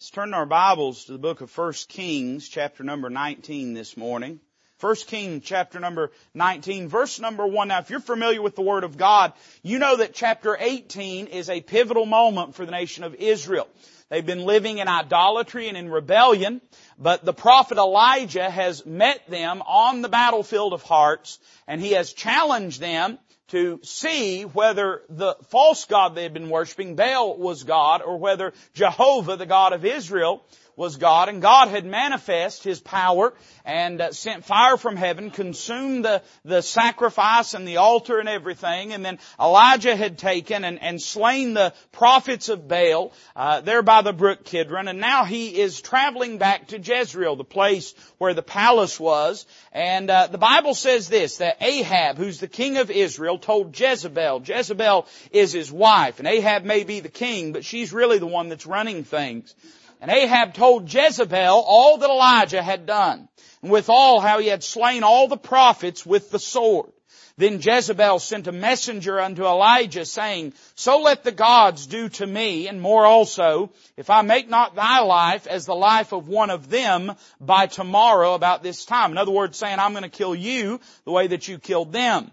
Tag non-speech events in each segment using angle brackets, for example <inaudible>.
Let's turn our Bibles to the book of 1 Kings, chapter number 19 this morning. 1 Kings chapter number 19, verse number 1. Now, if you're familiar with the Word of God, you know that chapter 18 is a pivotal moment for the nation of Israel. They've been living in idolatry and in rebellion, but the prophet Elijah has met them on the battlefield of hearts, and he has challenged them to see whether the false God they had been worshiping, Baal was God, or whether Jehovah, the God of Israel, was God, and God had manifest His power and uh, sent fire from heaven, consumed the, the sacrifice and the altar and everything, and then Elijah had taken and, and slain the prophets of Baal uh, there by the brook Kidron, and now he is traveling back to Jezreel, the place where the palace was, and uh, the Bible says this, that Ahab, who's the king of Israel, told Jezebel, Jezebel is his wife, and Ahab may be the king, but she's really the one that's running things. And Ahab told Jezebel all that Elijah had done, and withal how he had slain all the prophets with the sword. Then Jezebel sent a messenger unto Elijah saying, So let the gods do to me, and more also, if I make not thy life as the life of one of them by tomorrow about this time. In other words, saying, I'm going to kill you the way that you killed them.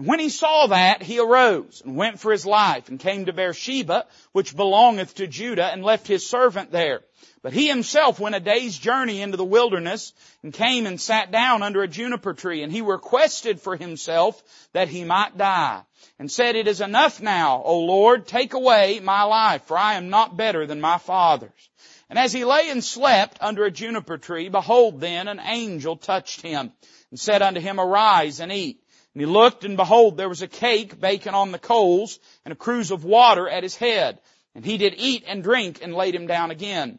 And when he saw that, he arose and went for his life and came to Beersheba, which belongeth to Judah, and left his servant there. But he himself went a day's journey into the wilderness and came and sat down under a juniper tree and he requested for himself that he might die and said, it is enough now, O Lord, take away my life for I am not better than my fathers. And as he lay and slept under a juniper tree, behold then an angel touched him and said unto him, arise and eat. And he looked and behold there was a cake baking on the coals and a cruse of water at his head. And he did eat and drink and laid him down again.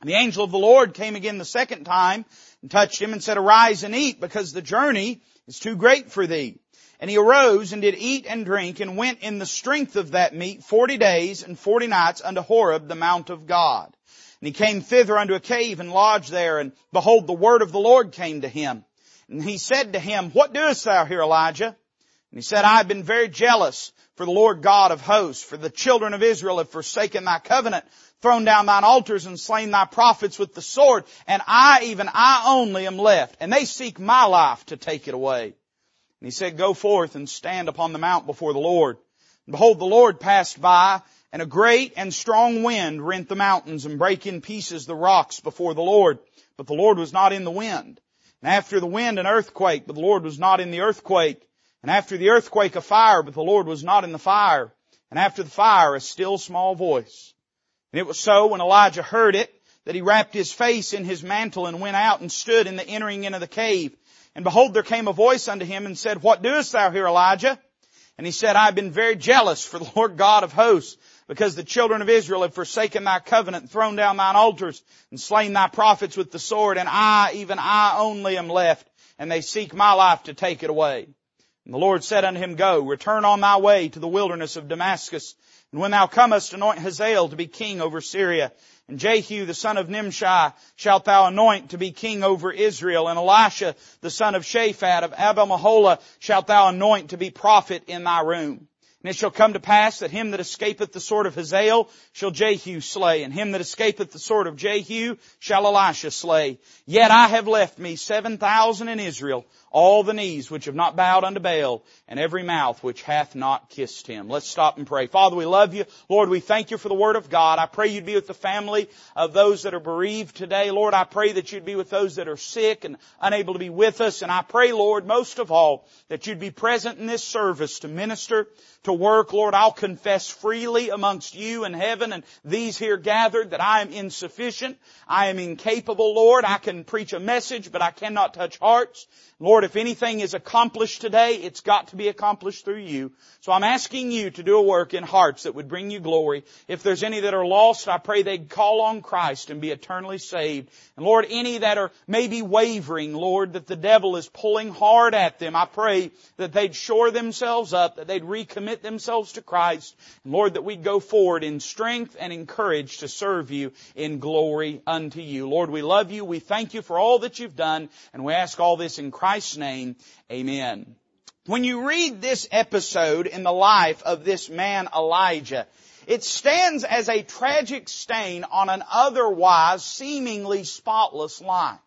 And the angel of the Lord came again the second time and touched him and said, arise and eat because the journey is too great for thee. And he arose and did eat and drink and went in the strength of that meat forty days and forty nights unto Horeb, the mount of God. And he came thither unto a cave and lodged there and behold the word of the Lord came to him. And he said to him, what doest thou here Elijah? And he said, I have been very jealous for the Lord God of hosts, for the children of Israel have forsaken thy covenant thrown down thine altars and slain thy prophets with the sword, and I, even I only am left, and they seek my life to take it away. And he said, go forth and stand upon the mount before the Lord. And behold, the Lord passed by, and a great and strong wind rent the mountains and brake in pieces the rocks before the Lord. But the Lord was not in the wind. And after the wind an earthquake, but the Lord was not in the earthquake. And after the earthquake a fire, but the Lord was not in the fire. And after the fire a still small voice. And it was so when Elijah heard it that he wrapped his face in his mantle and went out and stood in the entering in of the cave. And behold, there came a voice unto him and said, What doest thou here, Elijah? And he said, I have been very jealous for the <laughs> Lord God of hosts, because the children of Israel have forsaken thy covenant and thrown down thine altars and slain thy prophets with the sword, and I, even I only am left, and they seek my life to take it away. And the Lord said unto him, Go, return on thy way to the wilderness of Damascus, and when thou comest, anoint Hazael to be king over Syria. And Jehu the son of Nimshi shalt thou anoint to be king over Israel. And Elisha the son of Shaphat of Abel Meholah shalt thou anoint to be prophet in thy room. And it shall come to pass that him that escapeth the sword of Hazael shall Jehu slay, and him that escapeth the sword of Jehu shall Elisha slay. Yet I have left me seven thousand in Israel, all the knees which have not bowed unto Baal, and every mouth which hath not kissed him. Let's stop and pray. Father, we love you. Lord, we thank you for the word of God. I pray you'd be with the family of those that are bereaved today. Lord, I pray that you'd be with those that are sick and unable to be with us. And I pray, Lord, most of all, that you'd be present in this service to minister, to work. Lord, I'll confess freely amongst you and heaven and these here gathered that I am insufficient. I am incapable, Lord. I can preach a message, but I cannot touch hearts. Lord, if anything is accomplished today, it's got to be accomplished through you. So I'm asking you to do a work in hearts that would bring you glory. If there's any that are lost, I pray they'd call on Christ and be eternally saved. And Lord, any that are maybe wavering, Lord, that the devil is pulling hard at them, I pray that they'd shore themselves up, that they'd recommit themselves to Christ. And Lord, that we'd go forward in strength and in courage to serve you in glory unto you. Lord, we love you. We thank you for all that you've done. And we ask all this in Christ's name. Amen. When you read this episode in the life of this man Elijah, It stands as a tragic stain on an otherwise seemingly spotless life.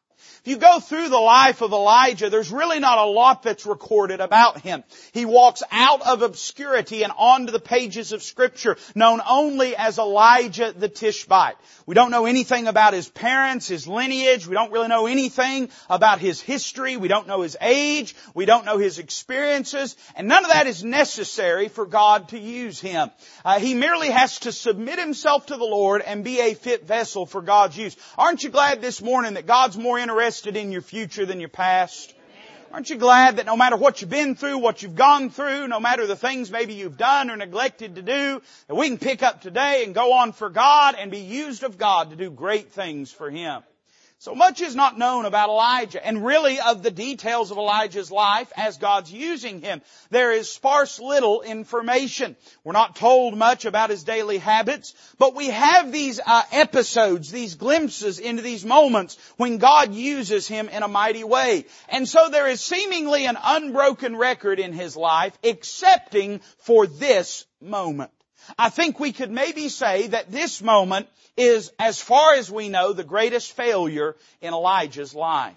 If you go through the life of Elijah, there's really not a lot that's recorded about him. He walks out of obscurity and onto the pages of scripture, known only as Elijah the Tishbite. We don't know anything about his parents, his lineage. We don't really know anything about his history. We don't know his age. We don't know his experiences. And none of that is necessary for God to use him. Uh, he merely has to submit himself to the Lord and be a fit vessel for God's use. Aren't you glad this morning that God's more interested invested in your future than your past? Aren't you glad that no matter what you've been through, what you've gone through, no matter the things maybe you've done or neglected to do, that we can pick up today and go on for God and be used of God to do great things for Him? So much is not known about Elijah and really of the details of Elijah's life as God's using him. There is sparse little information. We're not told much about his daily habits, but we have these uh, episodes, these glimpses into these moments when God uses him in a mighty way. And so there is seemingly an unbroken record in his life excepting for this moment. I think we could maybe say that this moment is, as far as we know, the greatest failure in Elijah's life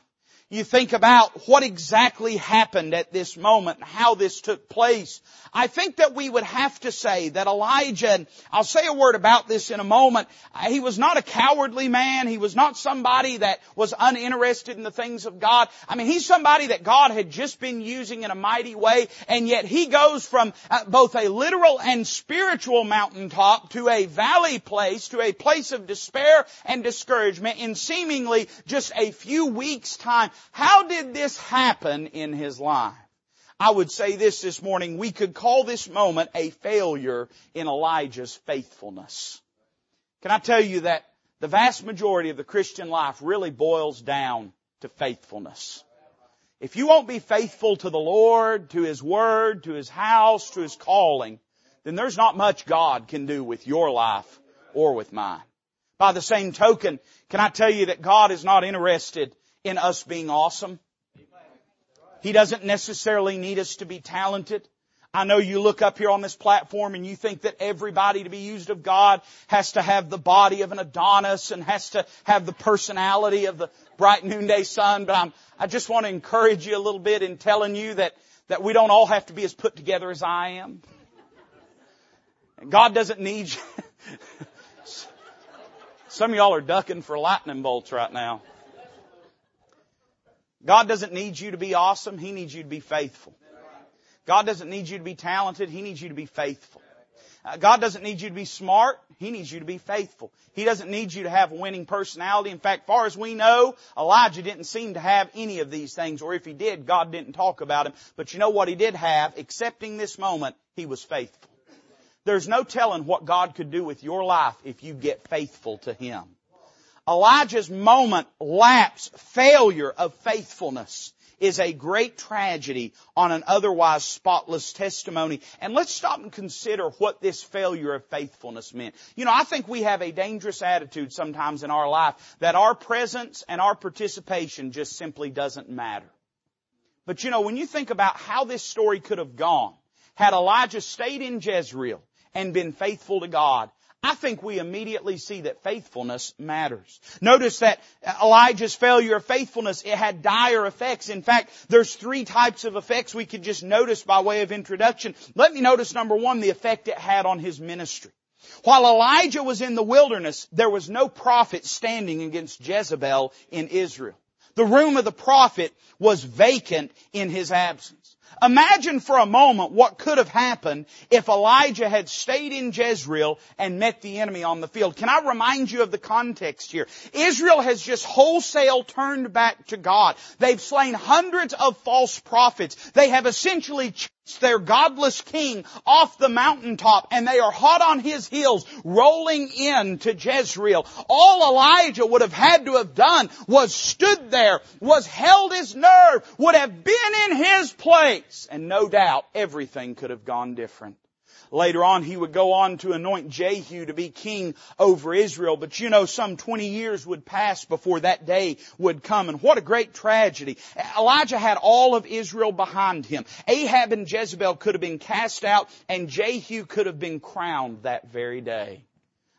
you think about what exactly happened at this moment and how this took place, I think that we would have to say that Elijah, and I'll say a word about this in a moment, he was not a cowardly man. He was not somebody that was uninterested in the things of God. I mean, he's somebody that God had just been using in a mighty way, and yet he goes from uh, both a literal and spiritual mountaintop to a valley place, to a place of despair and discouragement in seemingly just a few weeks time. How did this happen in his life? I would say this this morning, we could call this moment a failure in Elijah's faithfulness. Can I tell you that the vast majority of the Christian life really boils down to faithfulness. If you won't be faithful to the Lord, to His Word, to His house, to His calling, then there's not much God can do with your life or with mine. By the same token, can I tell you that God is not interested in us being awesome. He doesn't necessarily need us to be talented. I know you look up here on this platform and you think that everybody to be used of God has to have the body of an Adonis and has to have the personality of the bright noonday sun, but I'm, I just want to encourage you a little bit in telling you that, that we don't all have to be as put together as I am. God doesn't need you. <laughs> Some of y'all are ducking for lightning bolts right now. God doesn't need you to be awesome. He needs you to be faithful. God doesn't need you to be talented. He needs you to be faithful. Uh, God doesn't need you to be smart. He needs you to be faithful. He doesn't need you to have a winning personality. In fact, far as we know, Elijah didn't seem to have any of these things, or if he did, God didn't talk about him. But you know what he did have? Accepting this moment, he was faithful. There's no telling what God could do with your life if you get faithful to Him. Elijah's moment lapse, failure of faithfulness is a great tragedy on an otherwise spotless testimony. And let's stop and consider what this failure of faithfulness meant. You know, I think we have a dangerous attitude sometimes in our life that our presence and our participation just simply doesn't matter. But you know, when you think about how this story could have gone, had Elijah stayed in Jezreel and been faithful to God, I think we immediately see that faithfulness matters. Notice that Elijah's failure of faithfulness, it had dire effects. In fact, there's three types of effects we could just notice by way of introduction. Let me notice number one, the effect it had on his ministry. While Elijah was in the wilderness, there was no prophet standing against Jezebel in Israel. The room of the prophet was vacant in his absence. Imagine for a moment what could have happened if Elijah had stayed in Jezreel and met the enemy on the field. Can I remind you of the context here? Israel has just wholesale turned back to God. They've slain hundreds of false prophets. They have essentially their godless king off the mountaintop and they are hot on his heels rolling in to Jezreel. All Elijah would have had to have done was stood there, was held his nerve, would have been in his place and no doubt everything could have gone different. Later on, he would go on to anoint Jehu to be king over Israel. But you know, some 20 years would pass before that day would come. And what a great tragedy. Elijah had all of Israel behind him. Ahab and Jezebel could have been cast out and Jehu could have been crowned that very day.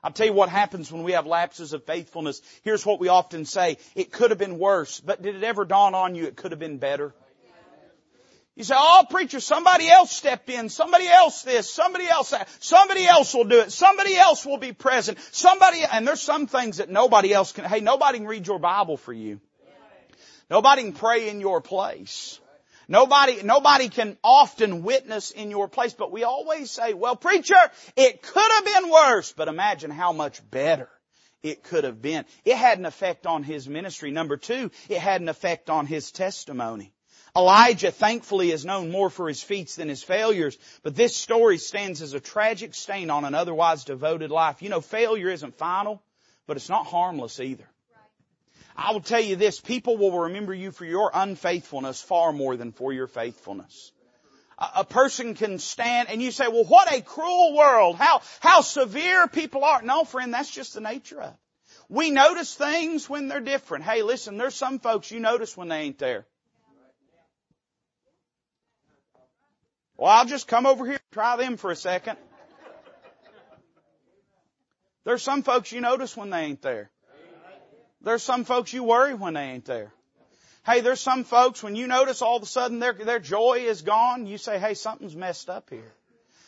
I'll tell you what happens when we have lapses of faithfulness. Here's what we often say. It could have been worse, but did it ever dawn on you it could have been better? You say, oh preacher, somebody else step in, somebody else this, somebody else that, somebody else will do it, somebody else will be present, somebody, and there's some things that nobody else can, hey, nobody can read your Bible for you. Nobody can pray in your place. Nobody, nobody can often witness in your place, but we always say, well preacher, it could have been worse, but imagine how much better it could have been. It had an effect on his ministry. Number two, it had an effect on his testimony. Elijah thankfully is known more for his feats than his failures, but this story stands as a tragic stain on an otherwise devoted life. You know, failure isn't final, but it's not harmless either. I will tell you this, people will remember you for your unfaithfulness far more than for your faithfulness. A, person can stand and you say, well, what a cruel world. How, how severe people are. No, friend, that's just the nature of it. We notice things when they're different. Hey, listen, there's some folks you notice when they ain't there. Well, I'll just come over here and try them for a second. There's some folks you notice when they ain't there. There's some folks you worry when they ain't there. Hey, there's some folks when you notice all of a sudden their, their joy is gone, you say, hey, something's messed up here.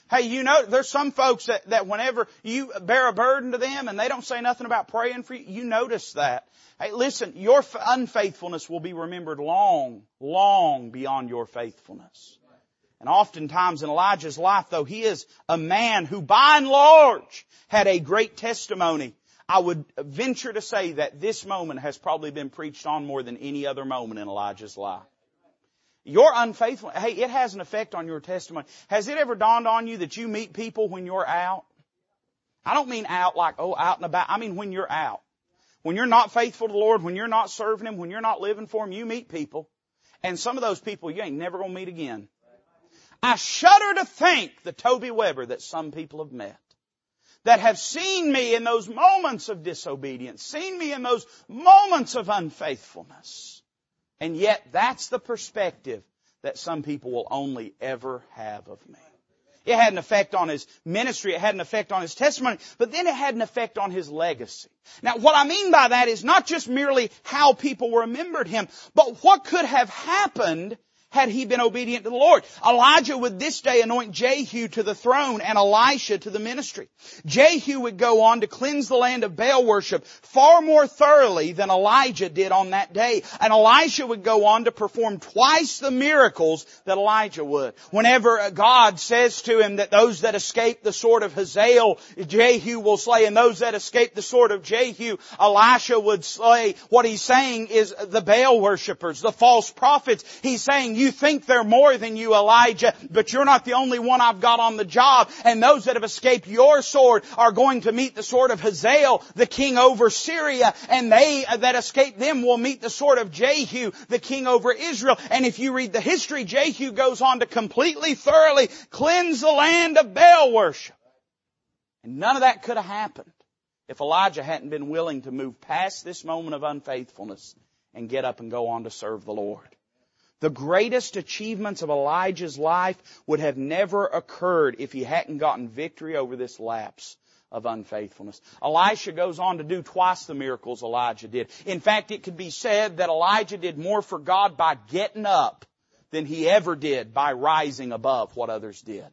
Hey, you know, there's some folks that, that whenever you bear a burden to them and they don't say nothing about praying for you, you notice that. Hey, listen, your unfaithfulness will be remembered long, long beyond your faithfulness. And oftentimes in Elijah's life, though he is a man who by and large had a great testimony, I would venture to say that this moment has probably been preached on more than any other moment in Elijah's life. Your unfaithfulness, hey, it has an effect on your testimony. Has it ever dawned on you that you meet people when you're out? I don't mean out like, oh, out and about. I mean when you're out. When you're not faithful to the Lord, when you're not serving Him, when you're not living for Him, you meet people. And some of those people you ain't never gonna meet again. I shudder to think the Toby Weber that some people have met. That have seen me in those moments of disobedience, seen me in those moments of unfaithfulness. And yet that's the perspective that some people will only ever have of me. It had an effect on his ministry. It had an effect on his testimony, but then it had an effect on his legacy. Now what I mean by that is not just merely how people remembered him, but what could have happened had he been obedient to the Lord. Elijah would this day anoint Jehu to the throne and Elisha to the ministry. Jehu would go on to cleanse the land of Baal worship far more thoroughly than Elijah did on that day. And Elisha would go on to perform twice the miracles that Elijah would. Whenever God says to him that those that escape the sword of Hazael, Jehu will slay, and those that escape the sword of Jehu, Elisha would slay. What he's saying is the Baal worshippers, the false prophets. He's saying you think they're more than you, Elijah, but you're not the only one I've got on the job. And those that have escaped your sword are going to meet the sword of Hazael, the king over Syria, and they that escape them will meet the sword of Jehu, the king over Israel. And if you read the history, Jehu goes on to completely, thoroughly cleanse the land of Baal worship. And none of that could have happened if Elijah hadn't been willing to move past this moment of unfaithfulness and get up and go on to serve the Lord. The greatest achievements of Elijah's life would have never occurred if he hadn't gotten victory over this lapse of unfaithfulness. Elisha goes on to do twice the miracles Elijah did. In fact, it could be said that Elijah did more for God by getting up than he ever did by rising above what others did.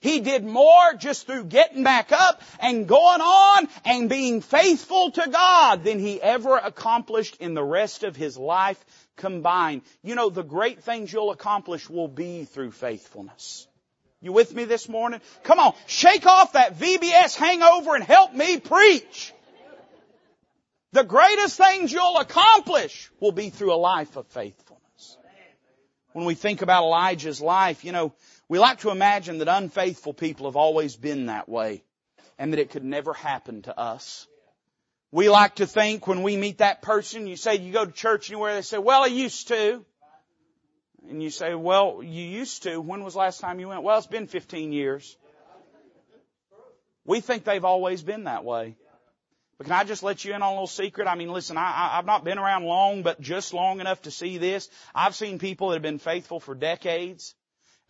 He did more just through getting back up and going on and being faithful to God than he ever accomplished in the rest of his life combined. You know, the great things you'll accomplish will be through faithfulness. You with me this morning? Come on, shake off that VBS hangover and help me preach. The greatest things you'll accomplish will be through a life of faithfulness. When we think about Elijah's life, you know, we like to imagine that unfaithful people have always been that way and that it could never happen to us. We like to think when we meet that person, you say you go to church anywhere, they say, well, I used to. And you say, well, you used to. When was last time you went? Well, it's been 15 years. We think they've always been that way. But can I just let you in on a little secret? I mean, listen, I, I've not been around long, but just long enough to see this. I've seen people that have been faithful for decades,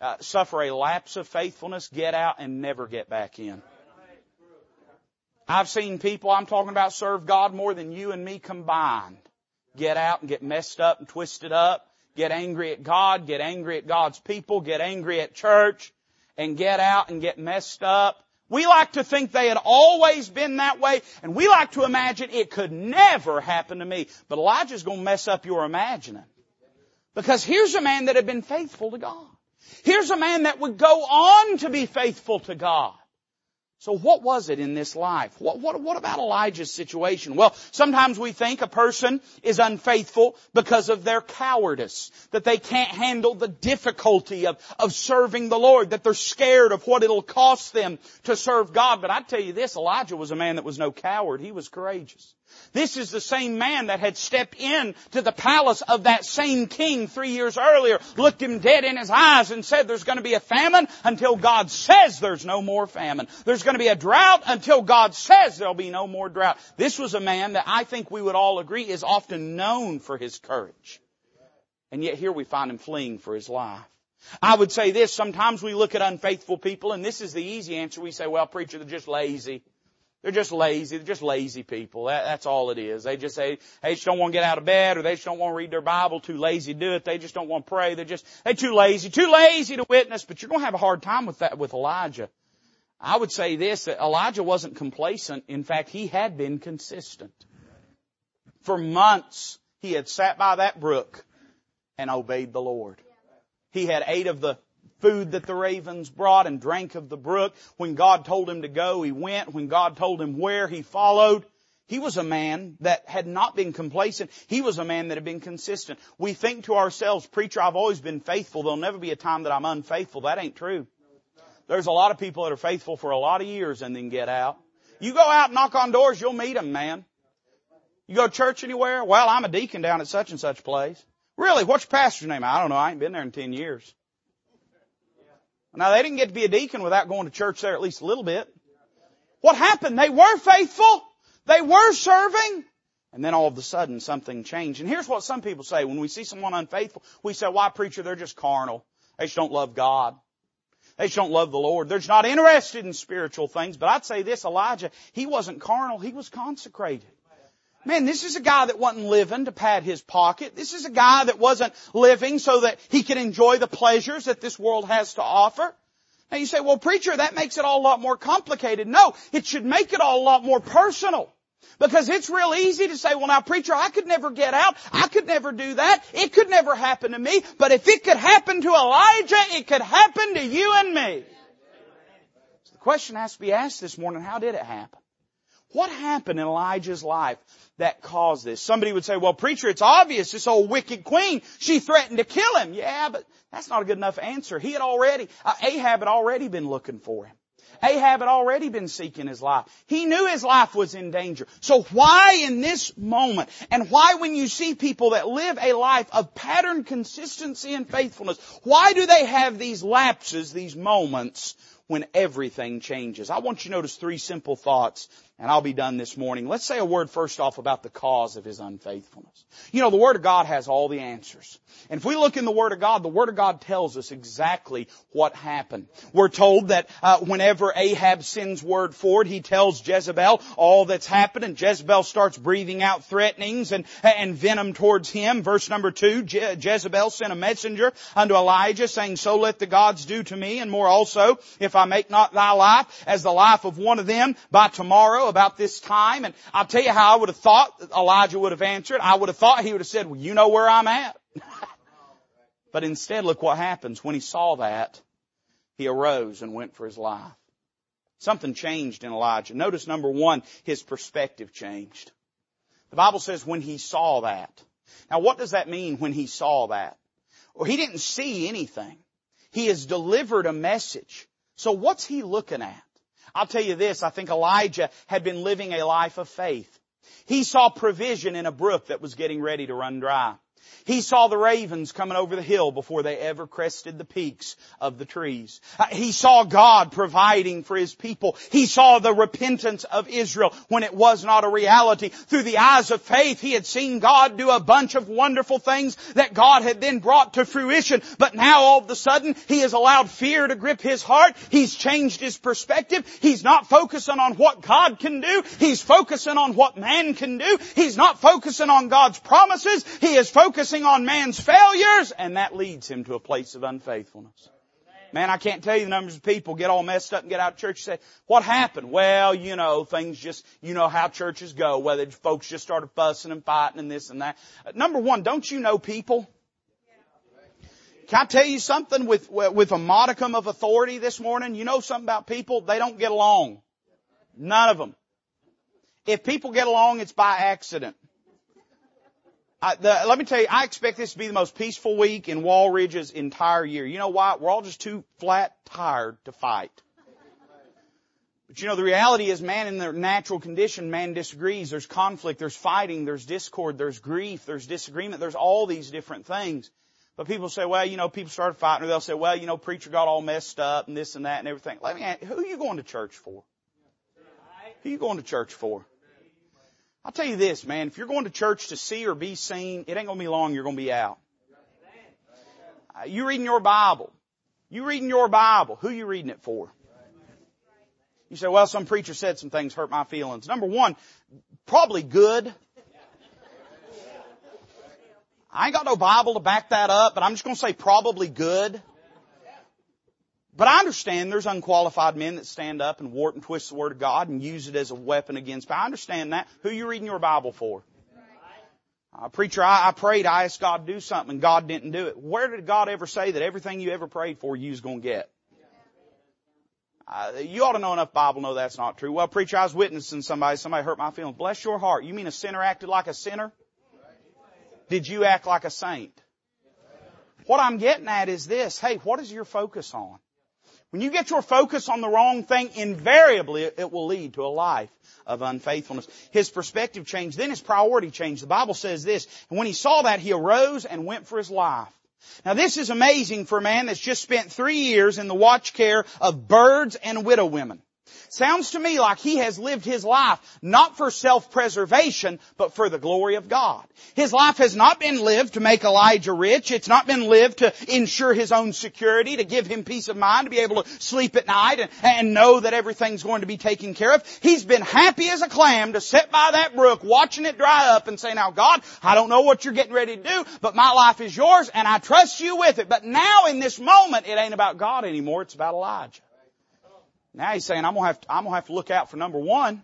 uh, suffer a lapse of faithfulness, get out and never get back in. I've seen people, I'm talking about serve God more than you and me combined, get out and get messed up and twisted up, get angry at God, get angry at God's people, get angry at church, and get out and get messed up. We like to think they had always been that way, and we like to imagine it could never happen to me. But Elijah's gonna mess up your imagining. Because here's a man that had been faithful to God. Here's a man that would go on to be faithful to God. So what was it in this life? What, what, what about Elijah's situation? Well, sometimes we think a person is unfaithful because of their cowardice, that they can't handle the difficulty of, of serving the Lord, that they're scared of what it'll cost them to serve God. But I tell you this, Elijah was a man that was no coward. He was courageous. This is the same man that had stepped in to the palace of that same king three years earlier, looked him dead in his eyes and said there's going to be a famine until God says there's no more famine. There's going to be a drought until God says there'll be no more drought. This was a man that I think we would all agree is often known for his courage. And yet here we find him fleeing for his life. I would say this, sometimes we look at unfaithful people and this is the easy answer. We say, well preacher, they're just lazy. They're just lazy. They're just lazy people. That, that's all it is. They just say, they just don't want to get out of bed or they just don't want to read their Bible, too lazy to do it. They just don't want to pray. They're just, they're too lazy, too lazy to witness, but you're going to have a hard time with that with Elijah. I would say this, that Elijah wasn't complacent. In fact, he had been consistent. For months, he had sat by that brook and obeyed the Lord. He had ate of the food that the ravens brought and drank of the brook. When God told him to go, he went. When God told him where, he followed. He was a man that had not been complacent. He was a man that had been consistent. We think to ourselves, preacher, I've always been faithful. There'll never be a time that I'm unfaithful. That ain't true. There's a lot of people that are faithful for a lot of years and then get out. You go out and knock on doors, you'll meet them, man. You go to church anywhere? Well, I'm a deacon down at such and such place. Really? What's your pastor's name? I don't know. I ain't been there in 10 years. Now they didn't get to be a deacon without going to church there at least a little bit. What happened? They were faithful. They were serving. And then all of a sudden something changed. And here's what some people say when we see someone unfaithful. We say, why preacher, they're just carnal. They just don't love God. They just don't love the Lord. They're just not interested in spiritual things. But I'd say this, Elijah, he wasn't carnal. He was consecrated. Man, this is a guy that wasn't living to pad his pocket. This is a guy that wasn't living so that he could enjoy the pleasures that this world has to offer. Now you say, well preacher, that makes it all a lot more complicated. No, it should make it all a lot more personal. Because it's real easy to say, well now preacher, I could never get out. I could never do that. It could never happen to me. But if it could happen to Elijah, it could happen to you and me. So the question has to be asked this morning, how did it happen? What happened in Elijah's life that caused this? Somebody would say, well preacher, it's obvious this old wicked queen, she threatened to kill him. Yeah, but that's not a good enough answer. He had already, uh, Ahab had already been looking for him. Ahab had already been seeking his life. He knew his life was in danger. So why in this moment, and why when you see people that live a life of pattern consistency and faithfulness, why do they have these lapses, these moments when everything changes? I want you to notice three simple thoughts and I'll be done this morning. Let's say a word first off about the cause of his unfaithfulness. You know, the Word of God has all the answers. And if we look in the Word of God, the Word of God tells us exactly what happened. We're told that uh, whenever Ahab sends word forward, he tells Jezebel all that's happened, and Jezebel starts breathing out threatenings and, and venom towards him. Verse number two, Je- Jezebel sent a messenger unto Elijah, saying, So let the gods do to me, and more also, if I make not thy life as the life of one of them by tomorrow about this time. And I'll tell you how I would have thought Elijah would have answered. I would have thought he would have said, well, you know where I'm at. <laughs> but instead, look what happens. When he saw that, he arose and went for his life. Something changed in Elijah. Notice number one, his perspective changed. The Bible says when he saw that. Now what does that mean when he saw that? Well, he didn't see anything. He has delivered a message. So what's he looking at? I'll tell you this, I think Elijah had been living a life of faith. He saw provision in a brook that was getting ready to run dry. He saw the ravens coming over the hill before they ever crested the peaks of the trees. Uh, he saw God providing for His people. He saw the repentance of Israel when it was not a reality. Through the eyes of faith, he had seen God do a bunch of wonderful things that God had then brought to fruition. But now all of a sudden, he has allowed fear to grip his heart. He's changed his perspective. He's not focusing on what God can do. He's focusing on what man can do. He's not focusing on God's promises. He is focusing on man's failures, and that leads him to a place of unfaithfulness. Man, I can't tell you the numbers of people get all messed up and get out of church and say, what happened? Well, you know, things just, you know how churches go, whether folks just started fussing and fighting and this and that. Number one, don't you know people? Can I tell you something with, with a modicum of authority this morning? You know something about people? They don't get along. None of them. If people get along, it's by accident. Let me tell you, I expect this to be the most peaceful week in Walridge's entire year. You know why? We're all just too flat tired to fight. But you know, the reality is man in their natural condition, man disagrees. There's conflict, there's fighting, there's discord, there's grief, there's disagreement, there's all these different things. But people say, well, you know, people started fighting, or they'll say, well, you know, preacher got all messed up and this and that and everything. Let me ask, who are you going to church for? Who are you going to church for? I'll tell you this, man, if you're going to church to see or be seen, it ain't gonna be long you're gonna be out. Uh, you reading your Bible. You reading your Bible. Who you reading it for? You say, well, some preacher said some things hurt my feelings. Number one, probably good. I ain't got no Bible to back that up, but I'm just gonna say probably good. But I understand there's unqualified men that stand up and warp and twist the Word of God and use it as a weapon against. But I understand that. Who are you reading your Bible for? Uh, preacher, I, I prayed, I asked God to do something, and God didn't do it. Where did God ever say that everything you ever prayed for, you was going to get? Uh, you ought to know enough Bible to know that's not true. Well, preacher, I was witnessing somebody, somebody hurt my feelings. Bless your heart. You mean a sinner acted like a sinner? Did you act like a saint? What I'm getting at is this. Hey, what is your focus on? When you get your focus on the wrong thing, invariably it will lead to a life of unfaithfulness. His perspective changed, then his priority changed. The Bible says this, and when he saw that, he arose and went for his life. Now this is amazing for a man that's just spent three years in the watch care of birds and widow women. Sounds to me like he has lived his life not for self-preservation, but for the glory of God. His life has not been lived to make Elijah rich. It's not been lived to ensure his own security, to give him peace of mind, to be able to sleep at night and, and know that everything's going to be taken care of. He's been happy as a clam to sit by that brook watching it dry up and say, now God, I don't know what you're getting ready to do, but my life is yours and I trust you with it. But now in this moment, it ain't about God anymore. It's about Elijah. Now he's saying, I'm gonna have to, I'm gonna have to look out for number one.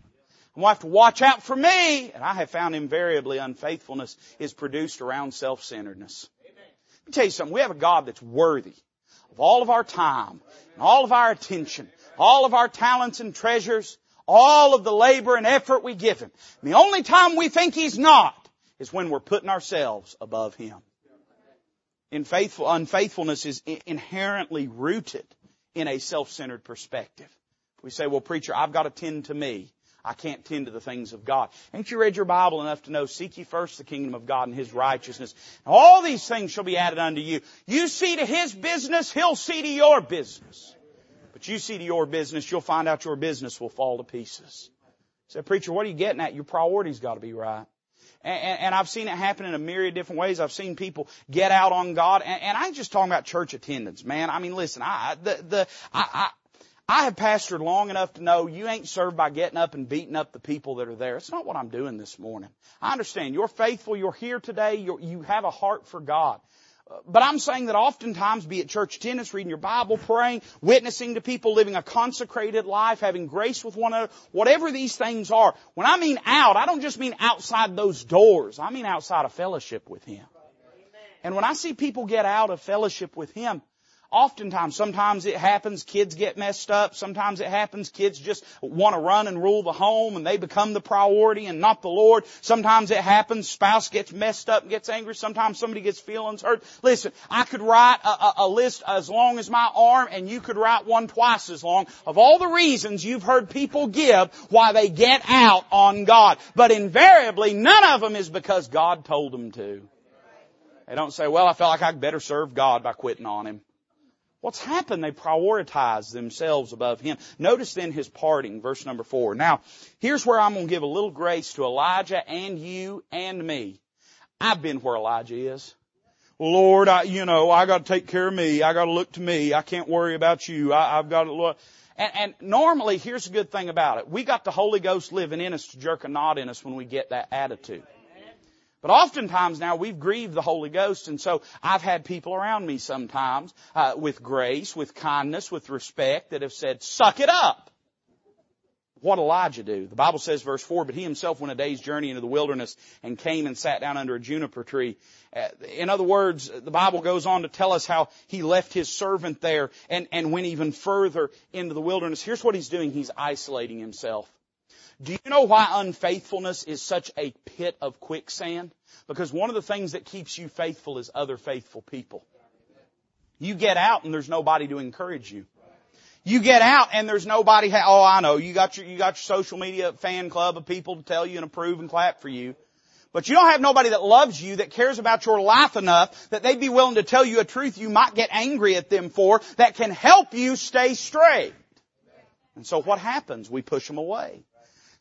I'm gonna have to watch out for me. And I have found invariably unfaithfulness is produced around self-centeredness. Let me tell you something. We have a God that's worthy of all of our time and all of our attention, all of our talents and treasures, all of the labor and effort we give Him. And the only time we think He's not is when we're putting ourselves above Him. In faithful, unfaithfulness is inherently rooted in a self-centered perspective. We say, well preacher, I've got to tend to me. I can't tend to the things of God. Ain't you read your Bible enough to know, seek ye first the kingdom of God and His righteousness. And All these things shall be added unto you. You see to His business, He'll see to your business. But you see to your business, you'll find out your business will fall to pieces. Say, preacher, what are you getting at? Your priorities got to be right. And, and, I've seen it happen in a myriad of different ways. I've seen people get out on God, and, and I ain't just talking about church attendance, man. I mean, listen, I the the I, I have pastored long enough to know you ain't served by getting up and beating up the people that are there. It's not what I'm doing this morning. I understand you're faithful, you're here today, you're, you have a heart for God. Uh, but I'm saying that oftentimes, be it church attendance, reading your Bible, praying, witnessing to people, living a consecrated life, having grace with one another, whatever these things are, when I mean out, I don't just mean outside those doors. I mean outside of fellowship with Him. And when I see people get out of fellowship with Him, Oftentimes, sometimes it happens, kids get messed up. Sometimes it happens, kids just want to run and rule the home and they become the priority and not the Lord. Sometimes it happens, spouse gets messed up and gets angry. Sometimes somebody gets feelings hurt. Listen, I could write a, a, a list as long as my arm and you could write one twice as long of all the reasons you've heard people give why they get out on God. But invariably, none of them is because God told them to. They don't say, well, I felt like I would better serve God by quitting on Him. What's happened? They prioritize themselves above Him. Notice then His parting, verse number four. Now, here's where I'm going to give a little grace to Elijah and you and me. I've been where Elijah is. Lord, I, you know, I got to take care of me. I got to look to me. I can't worry about you. I, I've got to look. And, and normally, here's a good thing about it. We got the Holy Ghost living in us to jerk a knot in us when we get that attitude. But oftentimes now we've grieved the Holy Ghost, and so I've had people around me sometimes uh, with grace, with kindness, with respect that have said, "Suck it up." What Elijah do? The Bible says, verse 4, but he himself went a day's journey into the wilderness and came and sat down under a juniper tree. Uh, in other words, the Bible goes on to tell us how he left his servant there and, and went even further into the wilderness. Here's what he's doing. He's isolating himself. Do you know why unfaithfulness is such a pit of quicksand? Because one of the things that keeps you faithful is other faithful people. You get out and there's nobody to encourage you. You get out and there's nobody, oh I know, you got your, you got your social media fan club of people to tell you and approve and clap for you. But you don't have nobody that loves you, that cares about your life enough, that they'd be willing to tell you a truth you might get angry at them for, that can help you stay straight. And so what happens? We push them away.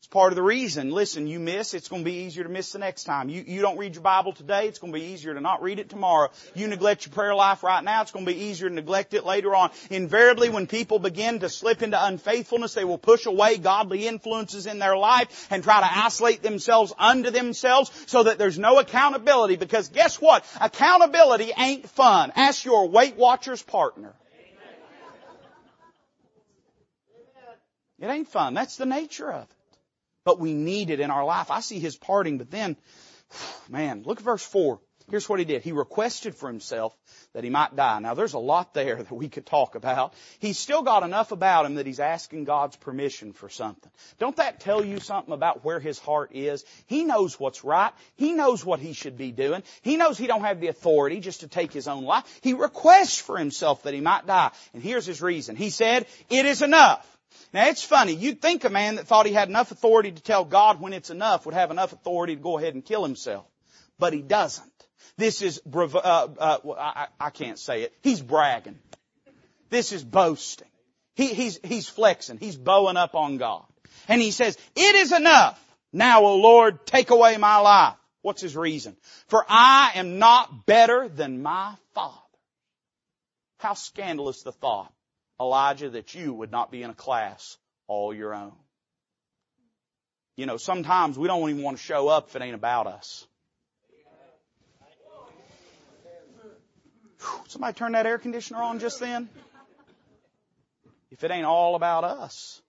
It's part of the reason. Listen, you miss, it's going to be easier to miss the next time. You, you don't read your Bible today, it's going to be easier to not read it tomorrow. You neglect your prayer life right now, it's going to be easier to neglect it later on. Invariably, when people begin to slip into unfaithfulness, they will push away godly influences in their life and try to isolate themselves unto themselves so that there's no accountability because guess what? Accountability ain't fun. Ask your Weight Watchers partner. It ain't fun. That's the nature of it but we need it in our life. I see his parting, but then, <sighs> man, look at verse 4. Here's what he did. He requested for himself that he might die. Now there's a lot there <laughs> that we could talk about. He's still got enough about him that he's asking God's permission for something. Don't that tell you something about where his heart is? He knows what's right. He knows what he should be doing. He knows he don't have the authority just to take his own life. He requests for himself that he might die. And here's his reason. He said, it is enough. Now it's funny. You'd think a man that thought he had enough authority to tell God when it's enough would have enough authority to go ahead and kill himself. But he doesn't. This is, uh, uh, I, I can't say it. He's bragging. This is boasting. He, he's, he's flexing. He's bowing up on God. And he says, it is enough. Now, O Lord, take away my life. What's his reason? For I am not better than my father. How scandalous the thought Elijah, that you would not be in a class all your own. You know, sometimes we don't even want to show up if it ain't about us. Somebody turn that air conditioner on just then? If it ain't all about us.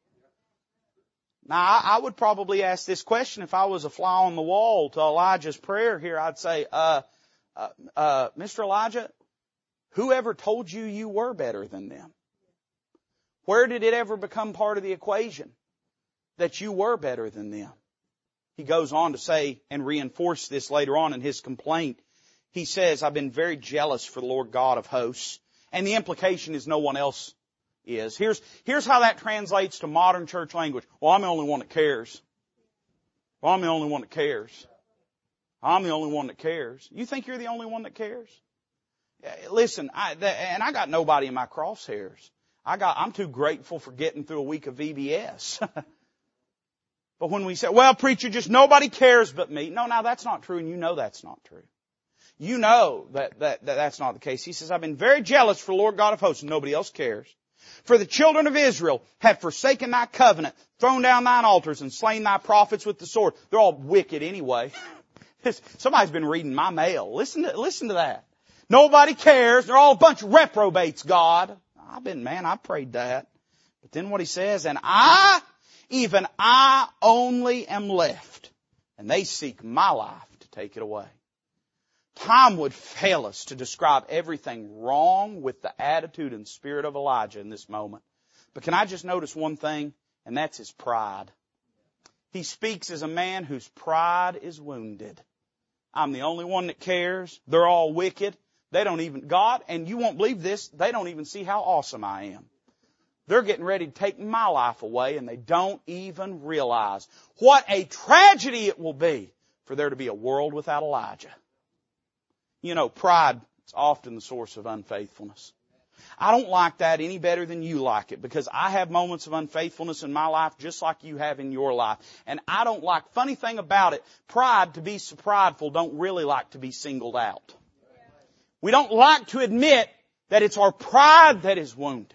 Now, I would probably ask this question if I was a fly on the wall to Elijah's prayer here. I'd say, uh, uh, uh, Mr. Elijah, whoever told you you were better than them? Where did it ever become part of the equation that you were better than them? He goes on to say and reinforce this later on in his complaint. He says, I've been very jealous for the Lord God of hosts. And the implication is no one else is. Here's, here's how that translates to modern church language. Well, I'm the only one that cares. Well, I'm the only one that cares. I'm the only one that cares. You think you're the only one that cares? Listen, I, and I got nobody in my crosshairs. I got, I'm too grateful for getting through a week of VBS. <laughs> but when we say, well, preacher, just nobody cares but me. No, now that's not true and you know that's not true. You know that, that, that that's not the case. He says, I've been very jealous for Lord God of hosts and nobody else cares. For the children of Israel have forsaken thy covenant, thrown down thine altars and slain thy prophets with the sword. They're all wicked anyway. <laughs> Somebody's been reading my mail. Listen to, listen to that. Nobody cares. They're all a bunch of reprobates, God. I've been, man, I prayed that. But then what he says, and I, even I only am left. And they seek my life to take it away. Time would fail us to describe everything wrong with the attitude and spirit of Elijah in this moment. But can I just notice one thing? And that's his pride. He speaks as a man whose pride is wounded. I'm the only one that cares. They're all wicked. They don't even, God, and you won't believe this, they don't even see how awesome I am. They're getting ready to take my life away and they don't even realize what a tragedy it will be for there to be a world without Elijah. You know, pride is often the source of unfaithfulness. I don't like that any better than you like it because I have moments of unfaithfulness in my life just like you have in your life. And I don't like, funny thing about it, pride to be so prideful don't really like to be singled out. We don't like to admit that it's our pride that is wounded.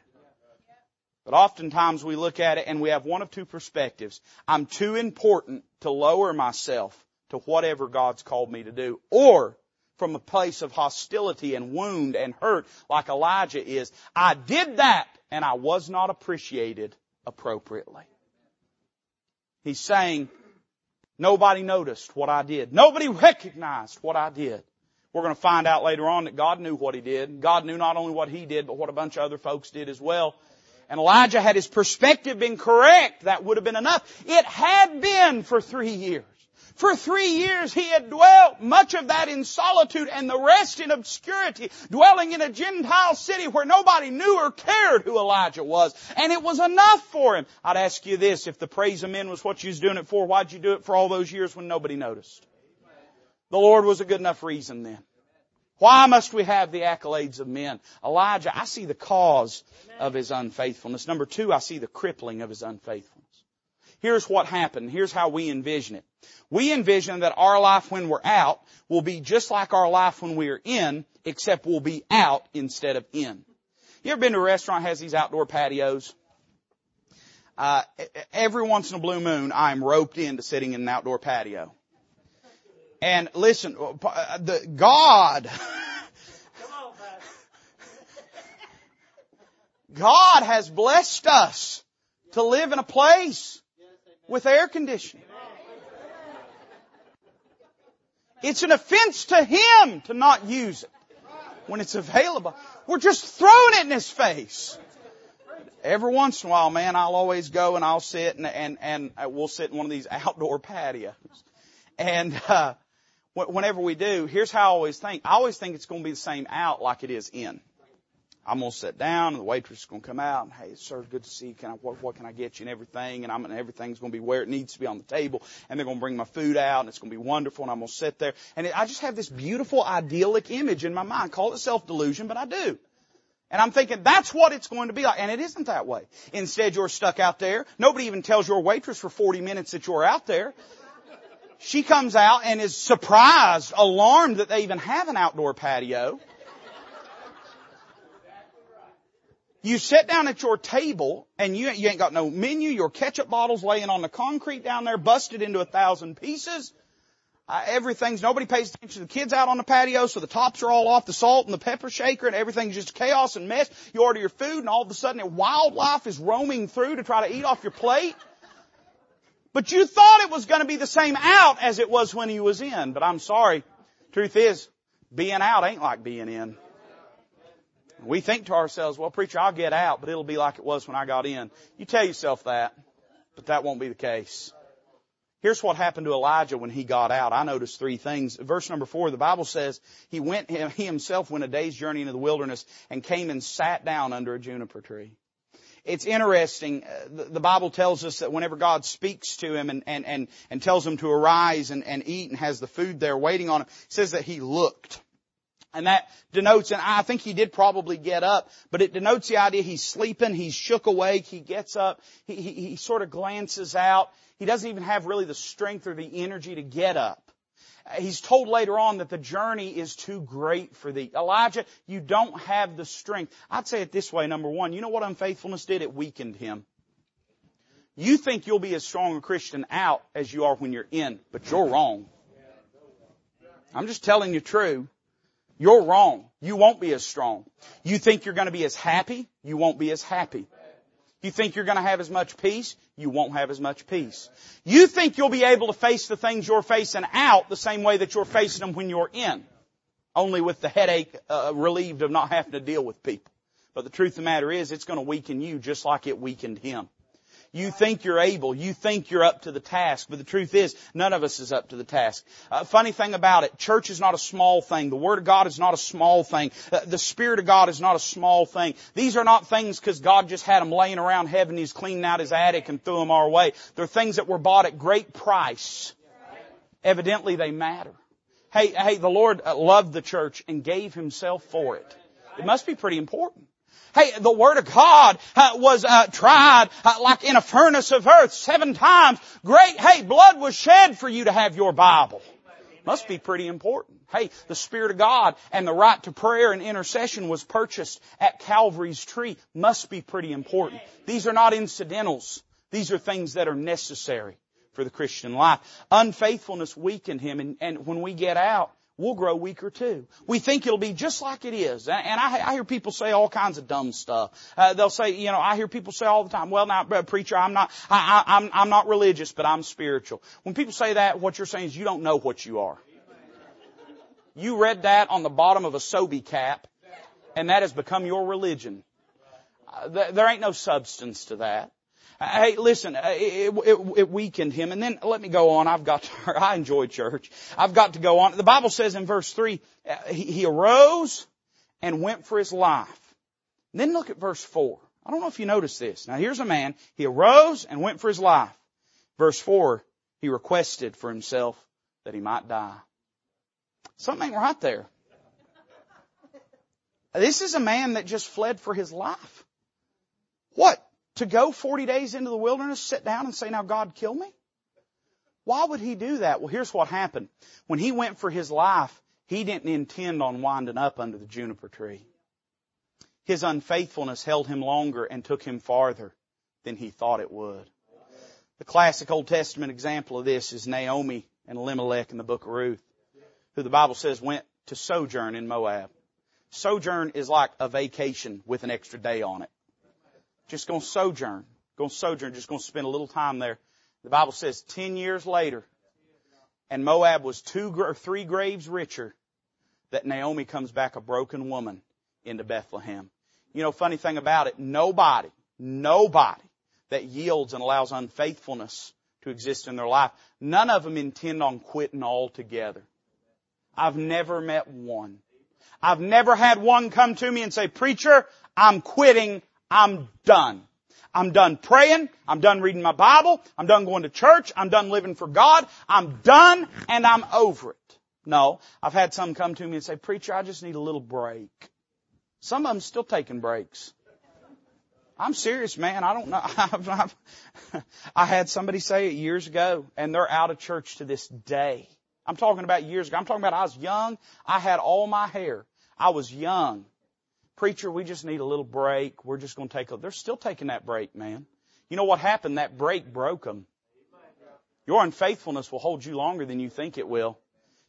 But oftentimes we look at it and we have one of two perspectives. I'm too important to lower myself to whatever God's called me to do. Or from a place of hostility and wound and hurt like Elijah is. I did that and I was not appreciated appropriately. He's saying, nobody noticed what I did. Nobody recognized what I did. We're going to find out later on that God knew what he did. God knew not only what he did, but what a bunch of other folks did as well. And Elijah had his perspective been correct, that would have been enough. It had been for three years. For three years he had dwelt, much of that in solitude and the rest in obscurity, dwelling in a Gentile city where nobody knew or cared who Elijah was. And it was enough for him. I'd ask you this, if the praise of men was what you was doing it for, why'd you do it for all those years when nobody noticed? The Lord was a good enough reason then. Why must we have the accolades of men? Elijah, I see the cause of his unfaithfulness. Number two, I see the crippling of his unfaithfulness. Here's what happened. Here's how we envision it. We envision that our life when we're out will be just like our life when we're in, except we'll be out instead of in. You ever been to a restaurant that has these outdoor patios? Uh, every once in a blue moon, I'm roped into sitting in an outdoor patio. And listen, the God, God has blessed us to live in a place with air conditioning. It's an offense to Him to not use it when it's available. We're just throwing it in His face. Every once in a while, man, I'll always go and I'll sit and, and, and we'll sit in one of these outdoor patios. And, uh, whenever we do, here's how I always think. I always think it's going to be the same out like it is in. I'm gonna sit down, and the waitress is gonna come out, and hey, sir, good to see you. Can I, what, what can I get you, and everything, and I'm, and everything's gonna be where it needs to be on the table, and they're gonna bring my food out, and it's gonna be wonderful, and I'm gonna sit there, and it, I just have this beautiful, idyllic image in my mind. Call it self delusion, but I do. And I'm thinking that's what it's going to be like, and it isn't that way. Instead, you're stuck out there. Nobody even tells your waitress for 40 minutes that you're out there. She comes out and is surprised, alarmed that they even have an outdoor patio. You sit down at your table and you, you ain't got no menu, your ketchup bottles laying on the concrete down there, busted into a thousand pieces. Uh, everything's, nobody pays attention to the kids out on the patio, so the tops are all off, the salt and the pepper shaker, and everything's just chaos and mess. You order your food, and all of a sudden, wildlife is roaming through to try to eat off your plate. But you thought it was going to be the same out as it was when he was in. But I'm sorry. Truth is, being out ain't like being in. We think to ourselves, well, preacher, I'll get out, but it'll be like it was when I got in. You tell yourself that, but that won't be the case. Here's what happened to Elijah when he got out. I noticed three things. Verse number four, the Bible says he went, he himself went a day's journey into the wilderness and came and sat down under a juniper tree. It's interesting. Uh, the Bible tells us that whenever God speaks to him and, and, and, and tells him to arise and, and eat and has the food there waiting on him, says that he looked. And that denotes, and I think he did probably get up, but it denotes the idea he's sleeping, he's shook awake, he gets up, he, he, he sort of glances out. He doesn't even have really the strength or the energy to get up. He's told later on that the journey is too great for thee. Elijah, you don't have the strength. I'd say it this way, number one, you know what unfaithfulness did? It weakened him. You think you'll be as strong a Christian out as you are when you're in, but you're wrong. I'm just telling you true. You're wrong. You won't be as strong. You think you're going to be as happy? You won't be as happy. You think you're going to have as much peace? You won't have as much peace. You think you'll be able to face the things you're facing out the same way that you're facing them when you're in. Only with the headache uh, relieved of not having to deal with people. But the truth of the matter is, it's going to weaken you just like it weakened him. You think you're able. You think you're up to the task. But the truth is, none of us is up to the task. Uh, funny thing about it, church is not a small thing. The Word of God is not a small thing. Uh, the Spirit of God is not a small thing. These are not things because God just had them laying around heaven. He's cleaning out His attic and threw them our way. They're things that were bought at great price. Evidently they matter. Hey, hey, the Lord uh, loved the church and gave Himself for it. It must be pretty important. Hey, the Word of God uh, was uh, tried uh, like in a furnace of earth seven times. Great, hey, blood was shed for you to have your Bible. Must be pretty important. Hey, the Spirit of God and the right to prayer and intercession was purchased at Calvary's tree. Must be pretty important. These are not incidentals. These are things that are necessary for the Christian life. Unfaithfulness weakened him and, and when we get out, we'll grow weaker too. We think it'll be just like it is. And I, I hear people say all kinds of dumb stuff. Uh, they'll say, you know, I hear people say all the time, well now, preacher, I'm not, I, I, I'm, I'm not religious, but I'm spiritual. When people say that, what you're saying is you don't know what you are. You read that on the bottom of a Sobe cap, and that has become your religion. Uh, there ain't no substance to that. Hey, listen, uh, it, it, it, weakened him. And then let me go on. I've got to, <laughs> I enjoy church. I've got to go on. The Bible says in verse 3, uh, he, arose and went for his life. And then look at verse 4. I don't know if you notice this. Now here's a man. He arose and went for his life. Verse 4, he requested for himself that he might die. Something right there. This is a man that just fled for his life. What? To go 40 days into the wilderness, sit down and say, now God kill me? Why would he do that? Well, here's what happened. When he went for his life, he didn't intend on winding up under the juniper tree. His unfaithfulness held him longer and took him farther than he thought it would. The classic Old Testament example of this is Naomi and Elimelech in the book of Ruth, who the Bible says went to sojourn in Moab. Sojourn is like a vacation with an extra day on it. Just to sojourn. To sojourn. Just to spend a little time there. The Bible says 10 years later, and Moab was two or three graves richer, that Naomi comes back a broken woman into Bethlehem. You know, funny thing about it, nobody, nobody that yields and allows unfaithfulness to exist in their life, none of them intend on quitting altogether. I've never met one. I've never had one come to me and say, preacher, I'm quitting. I'm done. I'm done praying. I'm done reading my Bible. I'm done going to church. I'm done living for God. I'm done and I'm over it. No, I've had some come to me and say, preacher, I just need a little break. Some of them still taking breaks. I'm serious, man. I don't know. <laughs> I've, I've, I had somebody say it years ago and they're out of church to this day. I'm talking about years ago. I'm talking about I was young. I had all my hair. I was young. Preacher, we just need a little break. We're just going to take a, they're still taking that break, man. You know what happened? That break broke them. Your unfaithfulness will hold you longer than you think it will.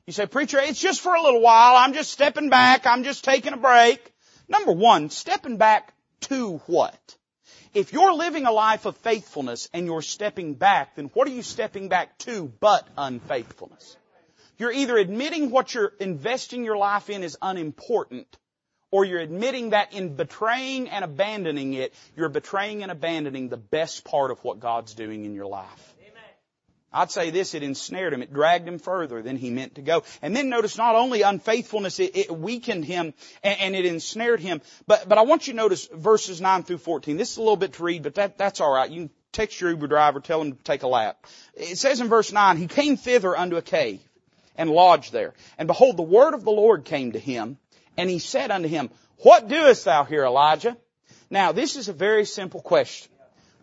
You say, preacher, it's just for a little while. I'm just stepping back. I'm just taking a break. Number one, stepping back to what? If you're living a life of faithfulness and you're stepping back, then what are you stepping back to but unfaithfulness? You're either admitting what you're investing your life in is unimportant or you're admitting that in betraying and abandoning it, you're betraying and abandoning the best part of what God's doing in your life. I'd say this, it ensnared him. It dragged him further than he meant to go. And then notice not only unfaithfulness, it, it weakened him and, and, it ensnared him, but, but I want you to notice verses 9 through 14. This is a little bit to read, but that, that's alright. You can text your Uber driver, tell him to take a lap. It says in verse 9, He came thither unto a cave and lodged there. And behold, the word of the Lord came to him and he said unto him, What doest thou here, Elijah? Now, this is a very simple question.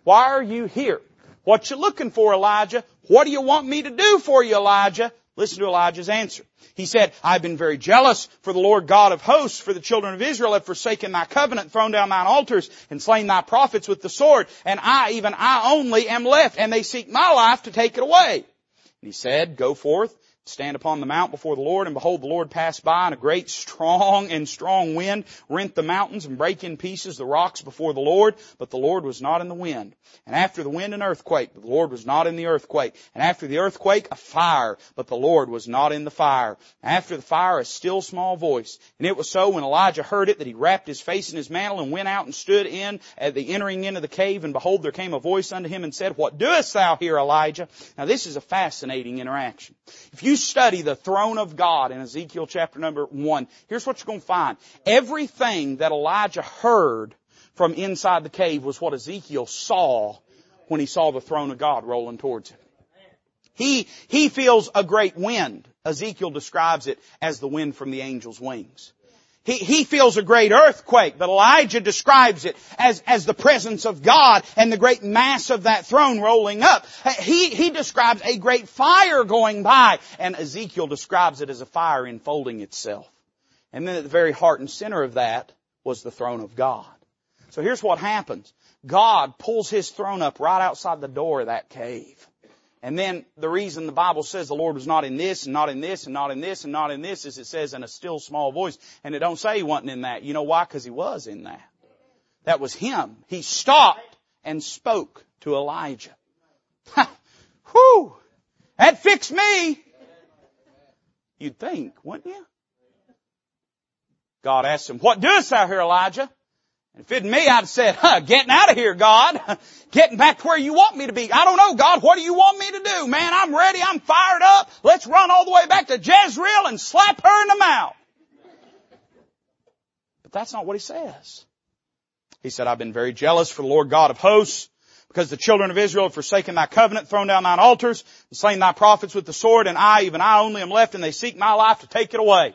Why are you here? What you looking for, Elijah? What do you want me to do for you, Elijah? Listen to Elijah's answer. He said, I've been very jealous for the Lord God of hosts, for the children of Israel have forsaken thy covenant, thrown down thine altars, and slain thy prophets with the sword, and I, even I only, am left, and they seek my life to take it away. And he said, Go forth, stand upon the mount before the Lord, and behold, the Lord passed by, and a great strong and strong wind rent the mountains and break in pieces the rocks before the Lord, but the Lord was not in the wind. And after the wind an earthquake, but the Lord was not in the earthquake. And after the earthquake a fire, but the Lord was not in the fire. After the fire a still small voice. And it was so when Elijah heard it that he wrapped his face in his mantle and went out and stood in at the entering into the cave, and behold, there came a voice unto him and said, What doest thou here, Elijah? Now this is a fascinating interaction. If you you study the throne of God in Ezekiel chapter number one, here's what you're going to find. Everything that Elijah heard from inside the cave was what Ezekiel saw when he saw the throne of God rolling towards him. He, he feels a great wind. Ezekiel describes it as the wind from the angel's wings. He, he feels a great earthquake, but Elijah describes it as, as the presence of God and the great mass of that throne rolling up. He, he describes a great fire going by, and Ezekiel describes it as a fire enfolding itself. And then at the very heart and center of that was the throne of God. So here's what happens. God pulls His throne up right outside the door of that cave. And then the reason the Bible says the Lord was not in this and not in this and not in this and not in this is it says in a still small voice. And it don't say he wasn't in that. You know why? Because he was in that. That was him. He stopped and spoke to Elijah. Whew! That fixed me! You'd think, wouldn't you? God asked him, what doest thou here, Elijah? If it'd me, I'd have said, huh, getting out of here, God. <laughs> Getting back to where you want me to be. I don't know, God, what do you want me to do? Man, I'm ready. I'm fired up. Let's run all the way back to Jezreel and slap her in the mouth. But that's not what he says. He said, I've been very jealous for the Lord God of hosts because the children of Israel have forsaken thy covenant, thrown down thine altars, and slain thy prophets with the sword, and I, even I only am left, and they seek my life to take it away.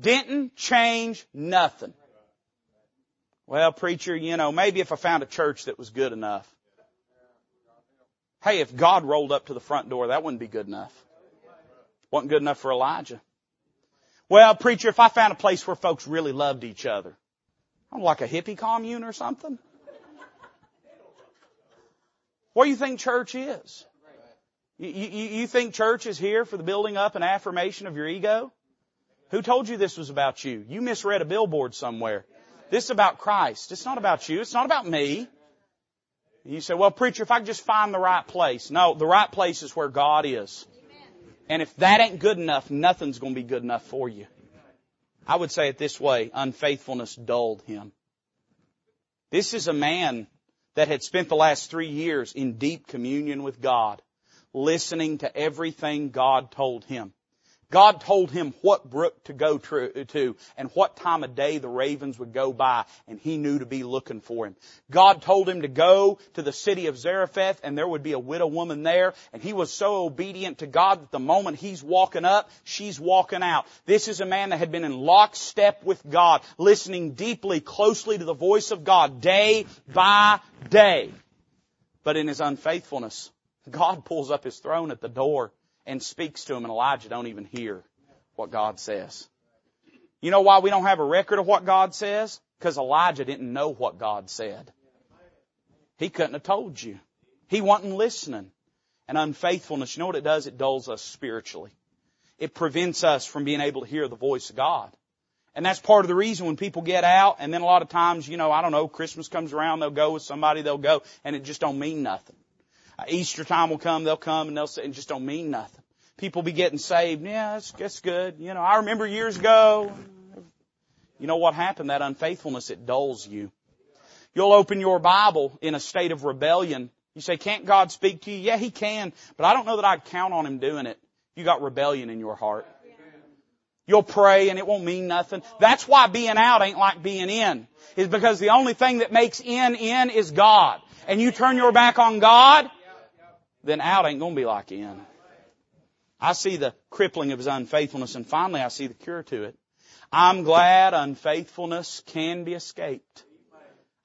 Didn't change nothing. Well, preacher, you know, maybe if I found a church that was good enough. Hey, if God rolled up to the front door, that wouldn't be good enough. Wasn't good enough for Elijah. Well, preacher, if I found a place where folks really loved each other, I'm like a hippie commune or something. What do you think church is? You, you, you think church is here for the building up and affirmation of your ego? Who told you this was about you? You misread a billboard somewhere. This is about Christ. It's not about you. It's not about me. You say, well, preacher, if I could just find the right place. No, the right place is where God is. And if that ain't good enough, nothing's going to be good enough for you. I would say it this way, unfaithfulness dulled him. This is a man that had spent the last three years in deep communion with God, listening to everything God told him. God told him what brook to go to and what time of day the ravens would go by and he knew to be looking for him. God told him to go to the city of Zarephath and there would be a widow woman there and he was so obedient to God that the moment he's walking up, she's walking out. This is a man that had been in lockstep with God, listening deeply, closely to the voice of God day by day. But in his unfaithfulness, God pulls up his throne at the door and speaks to him and Elijah don't even hear what God says. You know why we don't have a record of what God says? Because Elijah didn't know what God said. He couldn't have told you. He wasn't listening. And unfaithfulness, you know what it does? It dulls us spiritually. It prevents us from being able to hear the voice of God. And that's part of the reason when people get out and then a lot of times, you know, I don't know, Christmas comes around, they'll go with somebody, they'll go, and it just don't mean nothing. Uh, Easter time will come, they'll come and they'll say, it just don't mean nothing. People be getting saved. Yeah, that's, that's good. You know, I remember years ago. You know what happened? That unfaithfulness, it dulls you. You'll open your Bible in a state of rebellion. You say, can't God speak to you? Yeah, He can, but I don't know that I'd count on Him doing it. You got rebellion in your heart. You'll pray and it won't mean nothing. That's why being out ain't like being in. Is because the only thing that makes in in is God. And you turn your back on God, then out ain't gonna be like in. I see the crippling of his unfaithfulness and finally I see the cure to it. I'm glad unfaithfulness can be escaped.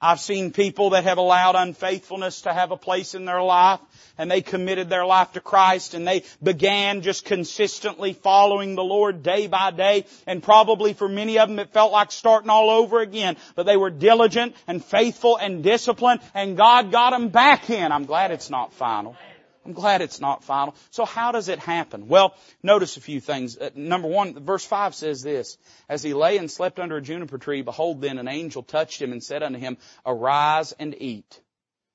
I've seen people that have allowed unfaithfulness to have a place in their life and they committed their life to Christ and they began just consistently following the Lord day by day and probably for many of them it felt like starting all over again but they were diligent and faithful and disciplined and God got them back in. I'm glad it's not final. I'm glad it's not final. So how does it happen? Well, notice a few things. Uh, number one, verse five says this, as he lay and slept under a juniper tree, behold then an angel touched him and said unto him, arise and eat.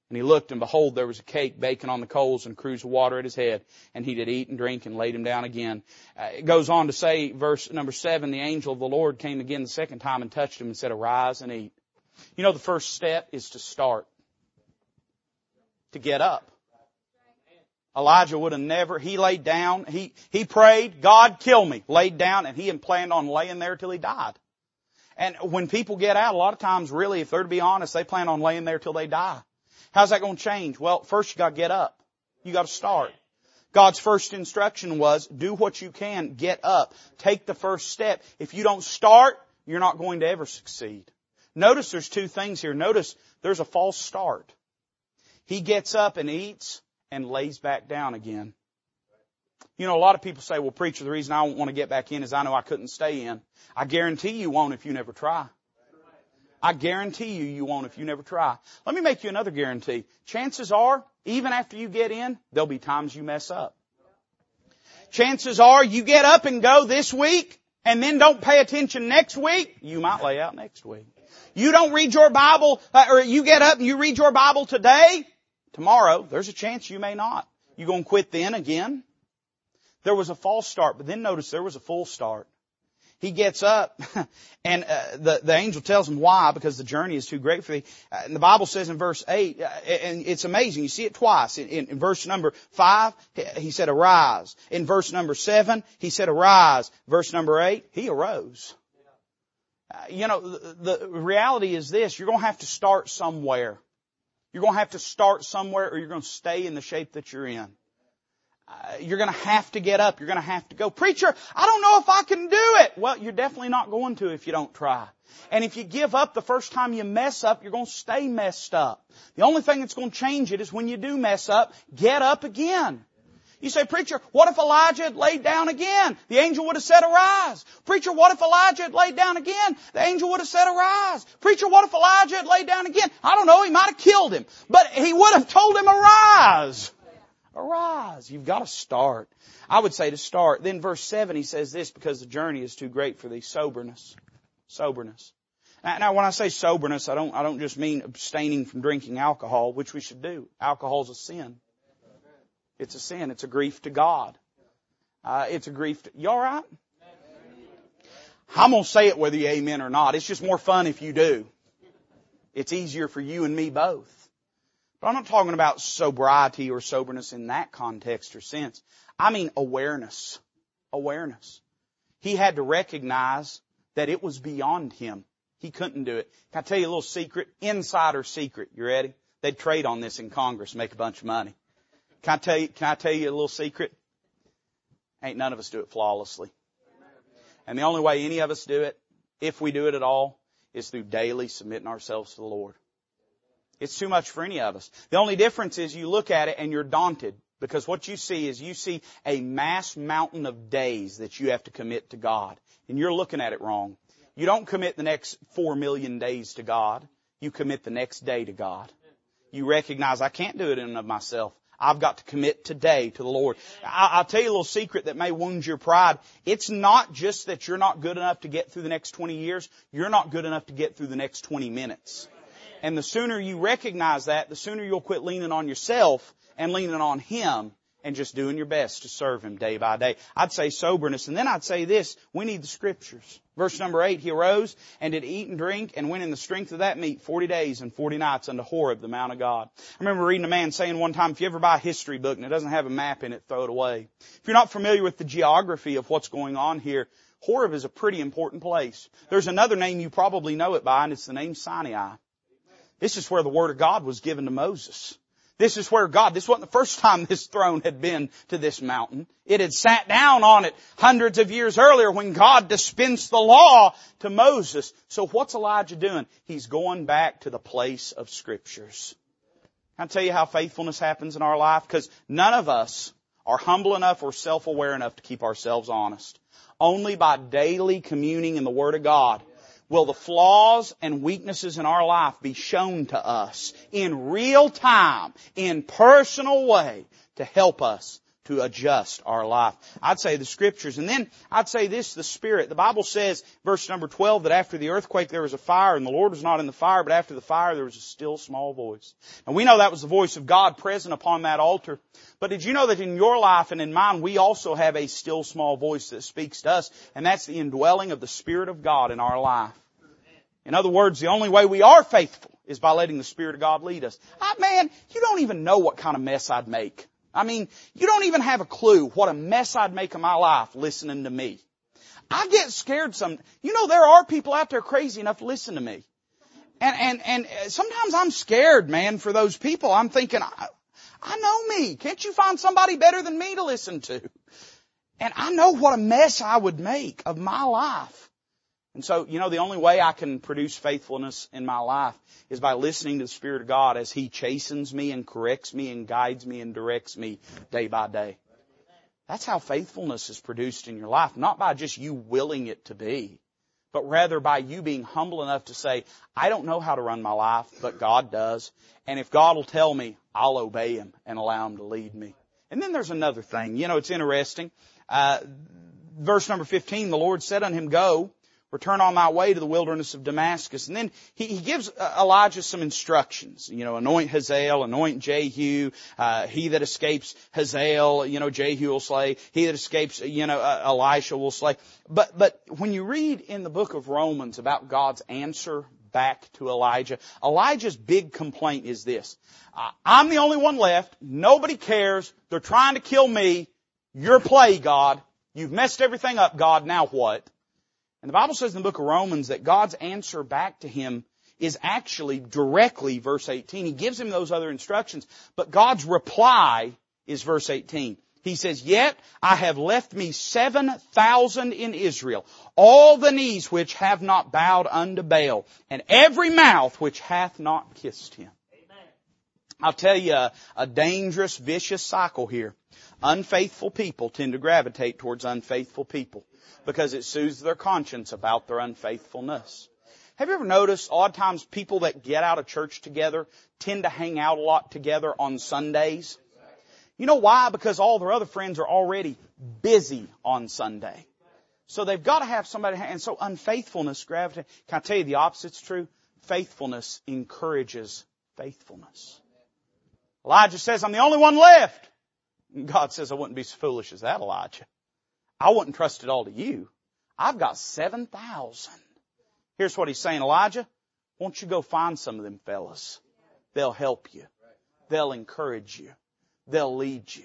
And he looked and behold there was a cake baking on the coals and cruse of water at his head. And he did eat and drink and laid him down again. Uh, it goes on to say, verse number seven, the angel of the Lord came again the second time and touched him and said, arise and eat. You know the first step is to start. To get up. Elijah would have never, he laid down, he, he prayed, God kill me, laid down, and he had planned on laying there till he died. And when people get out, a lot of times really, if they're to be honest, they plan on laying there till they die. How's that going to change? Well, first you gotta get up. You gotta start. God's first instruction was, do what you can, get up, take the first step. If you don't start, you're not going to ever succeed. Notice there's two things here. Notice there's a false start. He gets up and eats and lays back down again. You know, a lot of people say, well, preacher, the reason I don't want to get back in is I know I couldn't stay in. I guarantee you won't if you never try. I guarantee you you won't if you never try. Let me make you another guarantee. Chances are, even after you get in, there'll be times you mess up. Chances are you get up and go this week and then don't pay attention next week, you might lay out next week. You don't read your Bible, uh, or you get up and you read your Bible today, tomorrow, there's a chance you may not. You gonna quit then again? There was a false start, but then notice there was a full start. He gets up, <laughs> and uh, the the angel tells him why because the journey is too great for thee. Uh, and the Bible says in verse eight, uh, and it's amazing. You see it twice. In, in, in verse number five, he said, "Arise." In verse number seven, he said, "Arise." Verse number eight, he arose. Uh, you know, the, the reality is this: you're going to have to start somewhere. You're going to have to start somewhere, or you're going to stay in the shape that you're in. Uh, you're going to have to get up. You're going to have to go. Preacher, I don't know if I can do it. Well, you're definitely not going to if you don't try. And if you give up the first time you mess up, you're going to stay messed up. The only thing that's going to change it is when you do mess up, get up again. You say, preacher, what if Elijah had laid down again? The angel would have said, arise. Preacher, what if Elijah had laid down again? The angel would have said, arise. Preacher, what if Elijah had laid down again? I don't know, he might have killed him. But he would have told him, arise. Arise. You've got to start. I would say to start. Then verse 7 he says this because the journey is too great for thee. Soberness. Soberness. Now, when I say soberness, I don't, I don't just mean abstaining from drinking alcohol, which we should do. Alcohol's a sin. It's a sin. It's a grief to God. Uh, it's a grief to, you alright? I'm gonna say it whether you amen or not. It's just more fun if you do. It's easier for you and me both. But I'm not talking about sobriety or soberness in that context or sense. I mean awareness. Awareness. He had to recognize that it was beyond him. He couldn't do it. Can I tell you a little secret? Insider secret. You ready? They'd trade on this in Congress, make a bunch of money. Can I tell you, can I tell you a little secret? Ain't none of us do it flawlessly. And the only way any of us do it, if we do it at all, is through daily submitting ourselves to the Lord. It's too much for any of us. The only difference is you look at it and you're daunted because what you see is you see a mass mountain of days that you have to commit to God. And you're looking at it wrong. You don't commit the next four million days to God. You commit the next day to God. You recognize I can't do it in and of myself. I've got to commit today to the Lord. I'll tell you a little secret that may wound your pride. It's not just that you're not good enough to get through the next 20 years. You're not good enough to get through the next 20 minutes. And the sooner you recognize that, the sooner you'll quit leaning on yourself and leaning on Him and just doing your best to serve Him day by day. I'd say soberness. And then I'd say this, we need the scriptures. Verse number eight, he arose and did eat and drink and went in the strength of that meat forty days and forty nights unto Horeb, the Mount of God. I remember reading a man saying one time, if you ever buy a history book and it doesn't have a map in it, throw it away. If you're not familiar with the geography of what's going on here, Horeb is a pretty important place. There's another name you probably know it by and it's the name Sinai. This is where the Word of God was given to Moses. This is where God, this wasn't the first time this throne had been to this mountain. It had sat down on it hundreds of years earlier when God dispensed the law to Moses. So what's Elijah doing? He's going back to the place of scriptures. I tell you how faithfulness happens in our life? Because none of us are humble enough or self-aware enough to keep ourselves honest. Only by daily communing in the Word of God will the flaws and weaknesses in our life be shown to us in real time, in personal way to help us to adjust our life. I'd say the scriptures. And then I'd say this, the Spirit. The Bible says, verse number 12, that after the earthquake there was a fire and the Lord was not in the fire, but after the fire there was a still small voice. And we know that was the voice of God present upon that altar. But did you know that in your life and in mine we also have a still small voice that speaks to us and that's the indwelling of the Spirit of God in our life. In other words, the only way we are faithful is by letting the Spirit of God lead us. I, man, you don't even know what kind of mess I'd make. I mean, you don't even have a clue what a mess I'd make of my life listening to me. I get scared some, you know, there are people out there crazy enough to listen to me. And, and, and uh, sometimes I'm scared, man, for those people. I'm thinking, I, I know me. Can't you find somebody better than me to listen to? And I know what a mess I would make of my life. And so, you know, the only way I can produce faithfulness in my life is by listening to the Spirit of God as He chastens me and corrects me and guides me and directs me day by day. That's how faithfulness is produced in your life, not by just you willing it to be, but rather by you being humble enough to say, I don't know how to run my life, but God does. And if God will tell me, I'll obey Him and allow Him to lead me. And then there's another thing. You know, it's interesting. Uh, verse number 15, the Lord said unto him, Go, return on thy way to the wilderness of Damascus. And then he, he gives uh, Elijah some instructions. You know, anoint Hazael, anoint Jehu, uh, he that escapes Hazael, you know, Jehu will slay. He that escapes, you know, uh, Elisha will slay. But, but when you read in the book of Romans about God's answer back to Elijah, Elijah's big complaint is this. I'm the only one left. Nobody cares. They're trying to kill me. Your play, God. You've messed everything up, God. Now what? And the Bible says in the book of Romans that God's answer back to him is actually directly verse 18. He gives him those other instructions, but God's reply is verse 18. He says, Yet I have left me seven thousand in Israel, all the knees which have not bowed unto Baal, and every mouth which hath not kissed him. I'll tell you a, a dangerous, vicious cycle here. Unfaithful people tend to gravitate towards unfaithful people because it soothes their conscience about their unfaithfulness. Have you ever noticed odd times people that get out of church together tend to hang out a lot together on Sundays? You know why? Because all their other friends are already busy on Sunday. So they've got to have somebody, and so unfaithfulness gravitates. Can I tell you the opposite's true? Faithfulness encourages faithfulness. Elijah says, I'm the only one left. And God says, I wouldn't be so foolish as that, Elijah. I wouldn't trust it all to you. I've got 7,000. Here's what he's saying, Elijah, won't you go find some of them fellas? They'll help you. They'll encourage you. They'll lead you.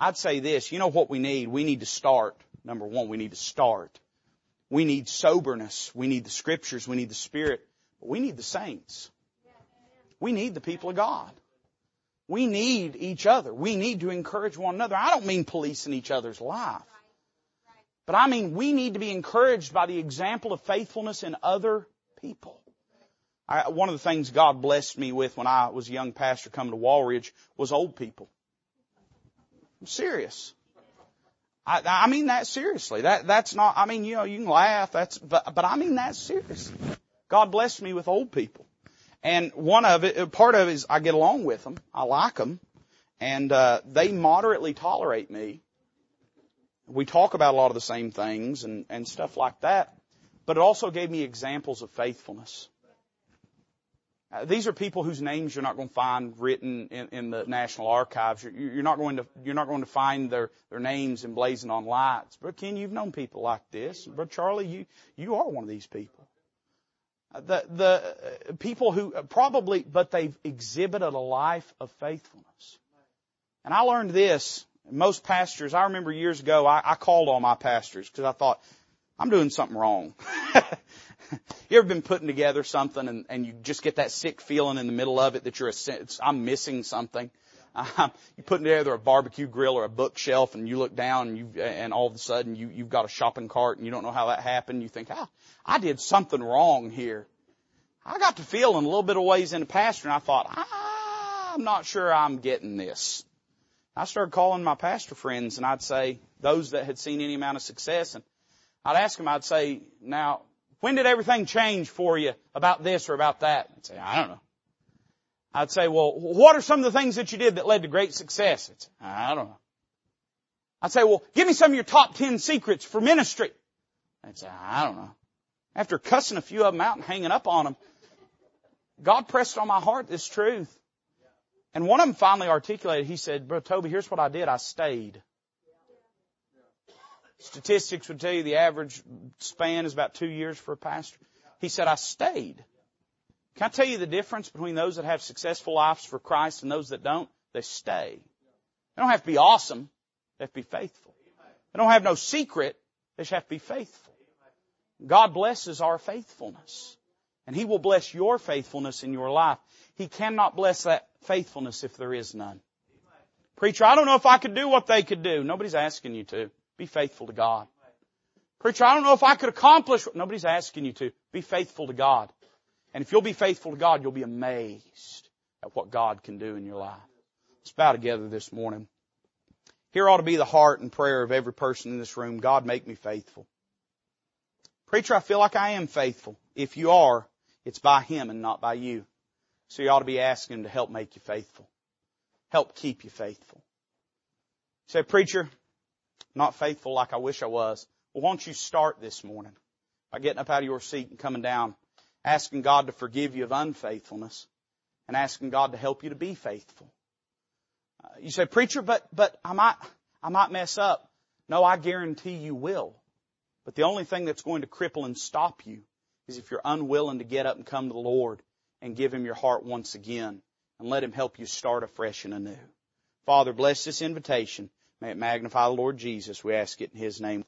I'd say this, you know what we need? We need to start. Number one, we need to start. We need soberness. We need the scriptures. We need the spirit. We need the saints. We need the people of God. We need each other. We need to encourage one another. I don't mean policing each other's life. But I mean, we need to be encouraged by the example of faithfulness in other people. I, one of the things God blessed me with when I was a young pastor coming to Walridge was old people. I'm serious. I, I mean that seriously. That that's not. I mean, you know, you can laugh. That's but but I mean that seriously. God blessed me with old people, and one of it, part of it is I get along with them. I like them, and uh, they moderately tolerate me we talk about a lot of the same things and, and stuff like that, but it also gave me examples of faithfulness. Uh, these are people whose names you're not going to find written in, in the National Archives. You're, you're, not going to you're not going to find their their names emblazoned on lights. But Ken, you've known people like this. But Charlie, you you are one of these people. The the people who probably, but they've exhibited a life of faithfulness. And I learned this most pastors, I remember years ago, I, I called all my pastors because I thought, I'm doing something wrong. <laughs> you ever been putting together something and, and you just get that sick feeling in the middle of it that you're a, I'm missing something? Um, you put together a barbecue grill or a bookshelf and you look down and you, and all of a sudden you, you've got a shopping cart and you don't know how that happened. You think, ah, I did something wrong here. I got to feeling a little bit of ways in the pastor and I thought, ah, I'm not sure I'm getting this. I started calling my pastor friends and I'd say, those that had seen any amount of success, and I'd ask them, I'd say, now, when did everything change for you about this or about that? I'd say, I don't know. I'd say, well, what are some of the things that you did that led to great success? I'd I don't know. I'd say, well, give me some of your top ten secrets for ministry. I'd say, I don't know. After cussing a few of them out and hanging up on them, God pressed on my heart this truth. And one of them finally articulated, he said, Bro Toby, here's what I did. I stayed. Statistics would tell you the average span is about two years for a pastor. He said, I stayed. Can I tell you the difference between those that have successful lives for Christ and those that don't? They stay. They don't have to be awesome. They have to be faithful. They don't have no secret. They just have to be faithful. God blesses our faithfulness. And He will bless your faithfulness in your life. He cannot bless that faithfulness if there is none. Preacher, I don't know if I could do what they could do. Nobody's asking you to. Be faithful to God. Preacher, I don't know if I could accomplish what nobody's asking you to. Be faithful to God. And if you'll be faithful to God, you'll be amazed at what God can do in your life. Let's bow together this morning. Here ought to be the heart and prayer of every person in this room. God, make me faithful. Preacher, I feel like I am faithful. If you are, it's by Him and not by you. So you ought to be asking Him to help make you faithful. Help keep you faithful. Say, preacher, not faithful like I wish I was. Well, won't you start this morning by getting up out of your seat and coming down, asking God to forgive you of unfaithfulness and asking God to help you to be faithful. Uh, you say, preacher, but, but I might, I might mess up. No, I guarantee you will. But the only thing that's going to cripple and stop you is if you're unwilling to get up and come to the Lord and give Him your heart once again and let Him help you start afresh and anew. Father, bless this invitation. May it magnify the Lord Jesus. We ask it in His name.